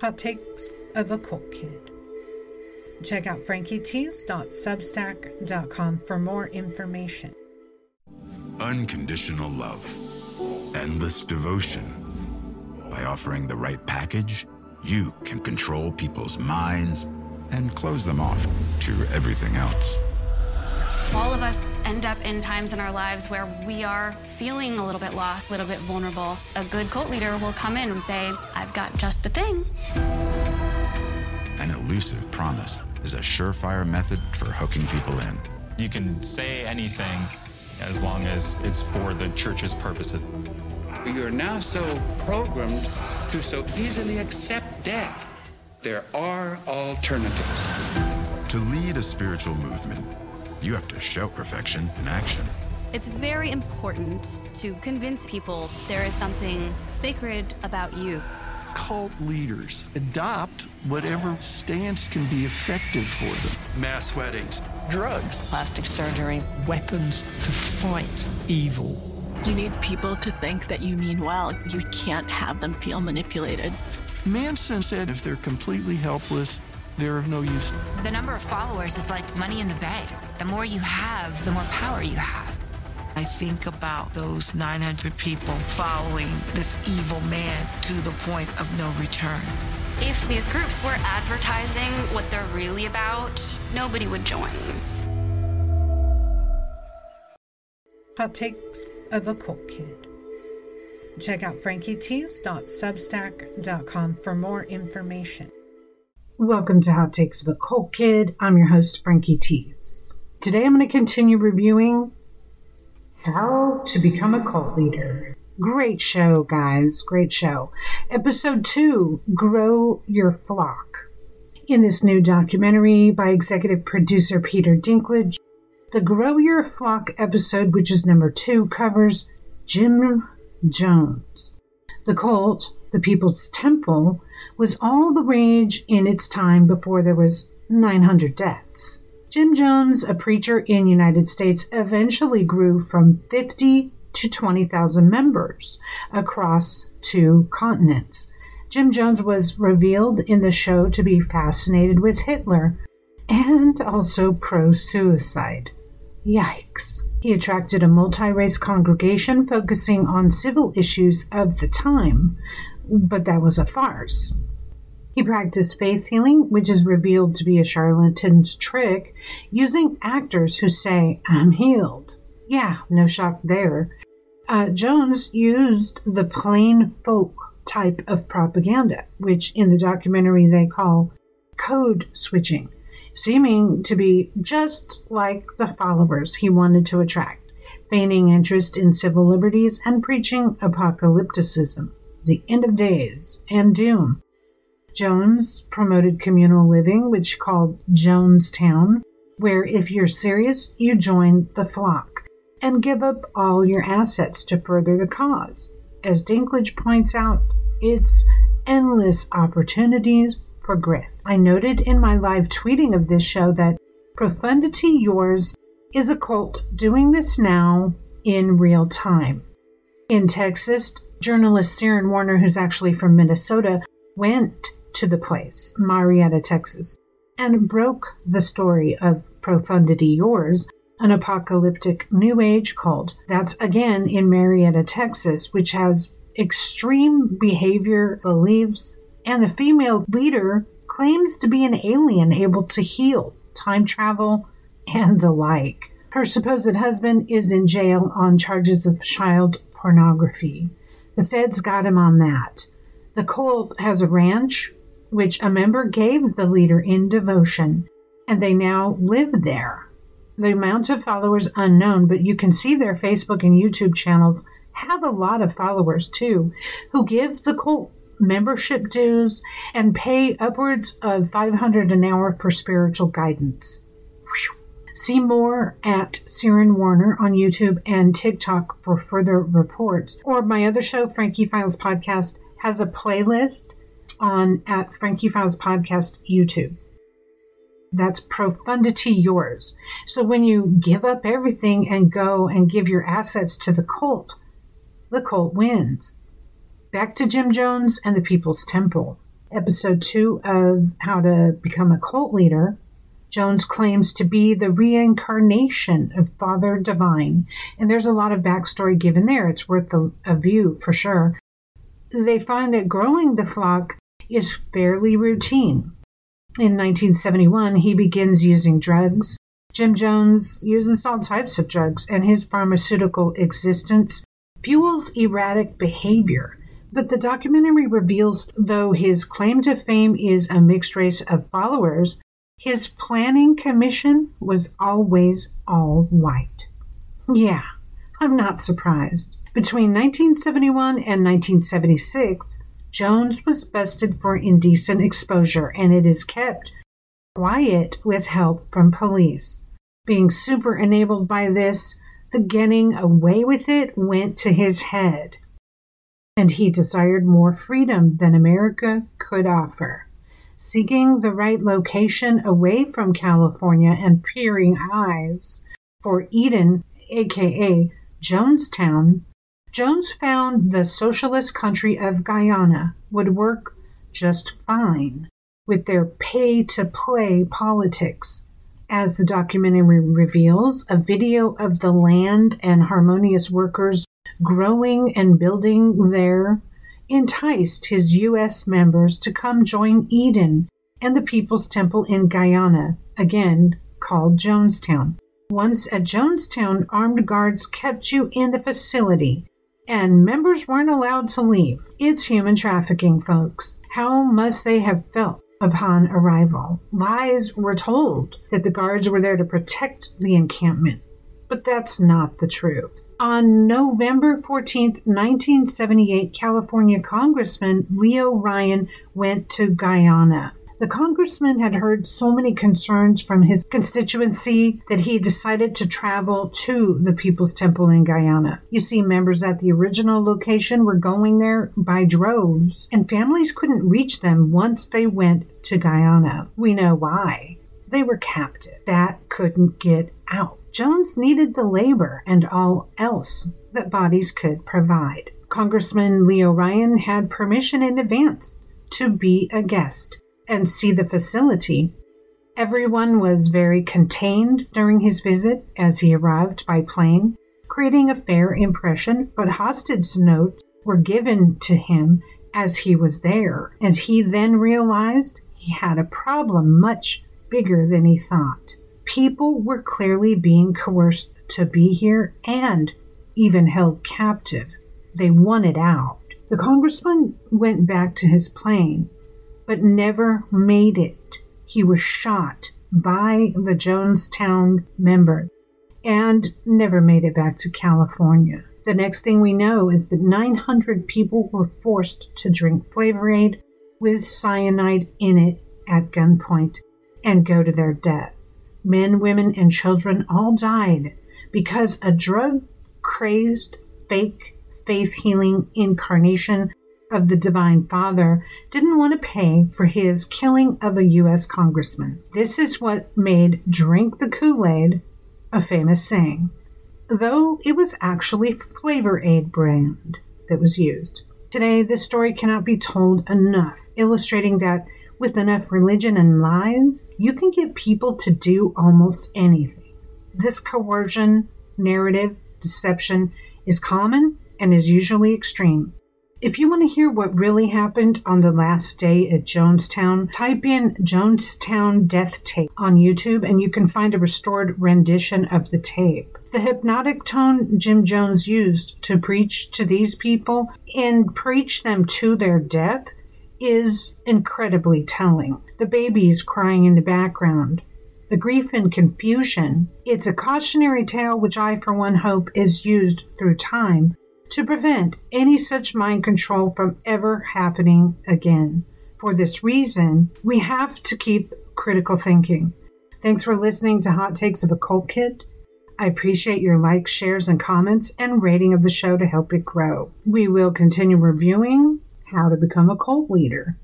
Hot Takes of a Cult Kid. Check out frankietease.substack.com for more information. Unconditional love, endless devotion. By offering the right package, you can control people's minds and close them off to everything else. All of us end up in times in our lives where we are feeling a little bit lost, a little bit vulnerable. A good cult leader will come in and say, I've got just the thing. An elusive promise is a surefire method for hooking people in. You can say anything as long as it's for the church's purposes. You're now so programmed to so easily accept death. There are alternatives. To lead a spiritual movement, you have to show perfection in action. It's very important to convince people there is something sacred about you. Cult leaders adopt whatever stance can be effective for them. Mass weddings, drugs, plastic surgery, weapons to fight evil. You need people to think that you mean well. You can't have them feel manipulated. Manson said if they're completely helpless, they're of no use. The number of followers is like money in the bank. The more you have, the more power you have. I think about those 900 people following this evil man to the point of no return. If these groups were advertising what they're really about, nobody would join. Hot Takes of a Cult Kid. Check out frankietease.substack.com for more information. Welcome to Hot Takes of a Cult Kid. I'm your host, Frankie Tease. Today I'm going to continue reviewing How to Become a Cult Leader. Great show, guys. Great show. Episode 2 Grow Your Flock. In this new documentary by executive producer Peter Dinklage, the Grow Your Flock episode, which is number 2, covers Jim Jones. The cult, the People's Temple, was all the rage in its time before there was 900 deaths. Jim Jones, a preacher in United States, eventually grew from 50 to 20,000 members across two continents. Jim Jones was revealed in the show to be fascinated with Hitler and also pro suicide. Yikes. He attracted a multi race congregation focusing on civil issues of the time, but that was a farce. He practiced faith healing, which is revealed to be a charlatan's trick, using actors who say, I'm healed. Yeah, no shock there. Uh, Jones used the plain folk type of propaganda, which in the documentary they call code switching, seeming to be just like the followers he wanted to attract, feigning interest in civil liberties and preaching apocalypticism, the end of days, and doom. Jones promoted communal living, which called Jonestown, where if you're serious, you join the flock and give up all your assets to further the cause. As Dinklage points out, it's endless opportunities for. I noted in my live tweeting of this show that Profundity Yours is a cult doing this now in real time. In Texas, journalist Ciaran Warner, who's actually from Minnesota, went to the place, Marietta, Texas, and broke the story of Profundity Yours, an apocalyptic New Age cult that's again in Marietta, Texas, which has extreme behavior, beliefs, and the female leader claims to be an alien able to heal, time travel, and the like. Her supposed husband is in jail on charges of child pornography. The feds got him on that. The cult has a ranch which a member gave the leader in devotion, and they now live there. The amount of followers unknown, but you can see their Facebook and YouTube channels have a lot of followers too, who give the cult membership dues and pay upwards of 500 an hour for spiritual guidance. See more at Siren Warner on YouTube and TikTok for further reports. Or my other show, Frankie Files Podcast, has a playlist on at Frankie Files Podcast YouTube. That's profundity yours. So when you give up everything and go and give your assets to the cult, the cult wins. Back to Jim Jones and the People's Temple. episode two of How to Become a Cult Leader, Jones claims to be the reincarnation of Father Divine, and there's a lot of backstory given there. It's worth a, a view for sure. They find that growing the flock is fairly routine. In 1971, he begins using drugs. Jim Jones uses all types of drugs, and his pharmaceutical existence fuels erratic behavior. But the documentary reveals, though his claim to fame is a mixed race of followers, his planning commission was always all white. Yeah, I'm not surprised. Between 1971 and 1976, Jones was busted for indecent exposure, and it is kept quiet with help from police. Being super enabled by this, the getting away with it went to his head, and he desired more freedom than America could offer seeking the right location away from California and peering eyes for Eden, aka Jonestown, Jones found the socialist country of Guyana would work just fine with their pay to play politics. As the documentary reveals, a video of the land and harmonious workers growing and building there enticed his U.S. members to come join Eden and the People's Temple in Guyana, again called Jonestown. Once at Jonestown, armed guards kept you in the facility, and members weren't allowed to leave. It's human trafficking, folks. How must they have felt upon arrival? Lies were told that the guards were there to protect the encampment, but that's not the truth. On November 14, 1978, California Congressman Leo Ryan went to Guyana. The congressman had heard so many concerns from his constituency that he decided to travel to the People's Temple in Guyana. You see, members at the original location were going there by droves, and families couldn't reach them once they went to Guyana. We know why. They were captive. That couldn't get out. Jones needed the labor and all else that bodies could provide. Congressman Leo Ryan had permission in advance to be a guest and see the facility. Everyone was very contained during his visit as he arrived by plane, creating a fair impression, but hostage notes were given to him as he was there, and he then realized he had a problem much bigger than he thought. People were clearly being coerced to be here and even held captive. They wanted out. The congressman went back to his plane, but never made it. He was shot by the Jonestown member and never made it back to California. The next thing we know is that 900 people were forced to drink Flavor Aid with cyanide in it at gunpoint and go to their death men, women, and children all died because a drug crazed, fake, faith healing incarnation of the Divine Father didn't want to pay for his killing of a U.S. congressman. This is what made Drink the Kool Aid a famous saying, though it was actually Flavor Aid brand that was used. Today, this story cannot be told enough, illustrating that with enough religion and lies, you can get people to do almost anything. This coercion, narrative, deception is common and is usually extreme. If you want to hear what really happened on the last day at Jonestown, type in Jonestown Death Tape on YouTube and you can find a restored rendition of the tape. The hypnotic tone Jim Jones used to preach to these people and preach them to their death is incredibly telling. The baby is crying in the background, the grief and confusion. It's a cautionary tale which I, for one, hope is used through time to prevent any such mind control from ever happening again. For this reason, we have to keep critical thinking. Thanks for listening to Hot Takes of a Cult Kid. I appreciate your likes, shares, and comments and rating of the show to help it grow. We will continue reviewing how to Become a Cult Leader.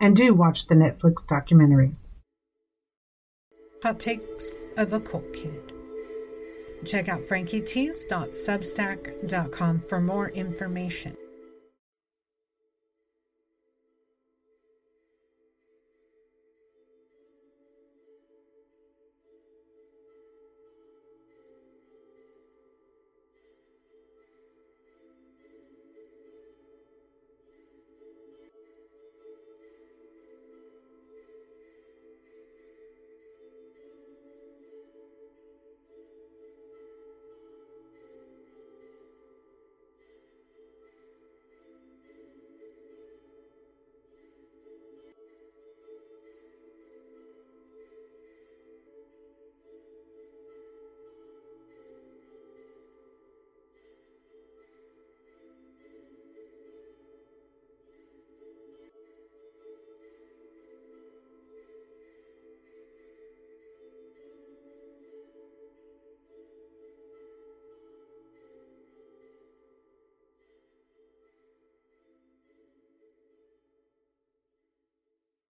And do watch the Netflix documentary. Hot Takes of a Cult Kid. Check out frankietease.substack.com for more information.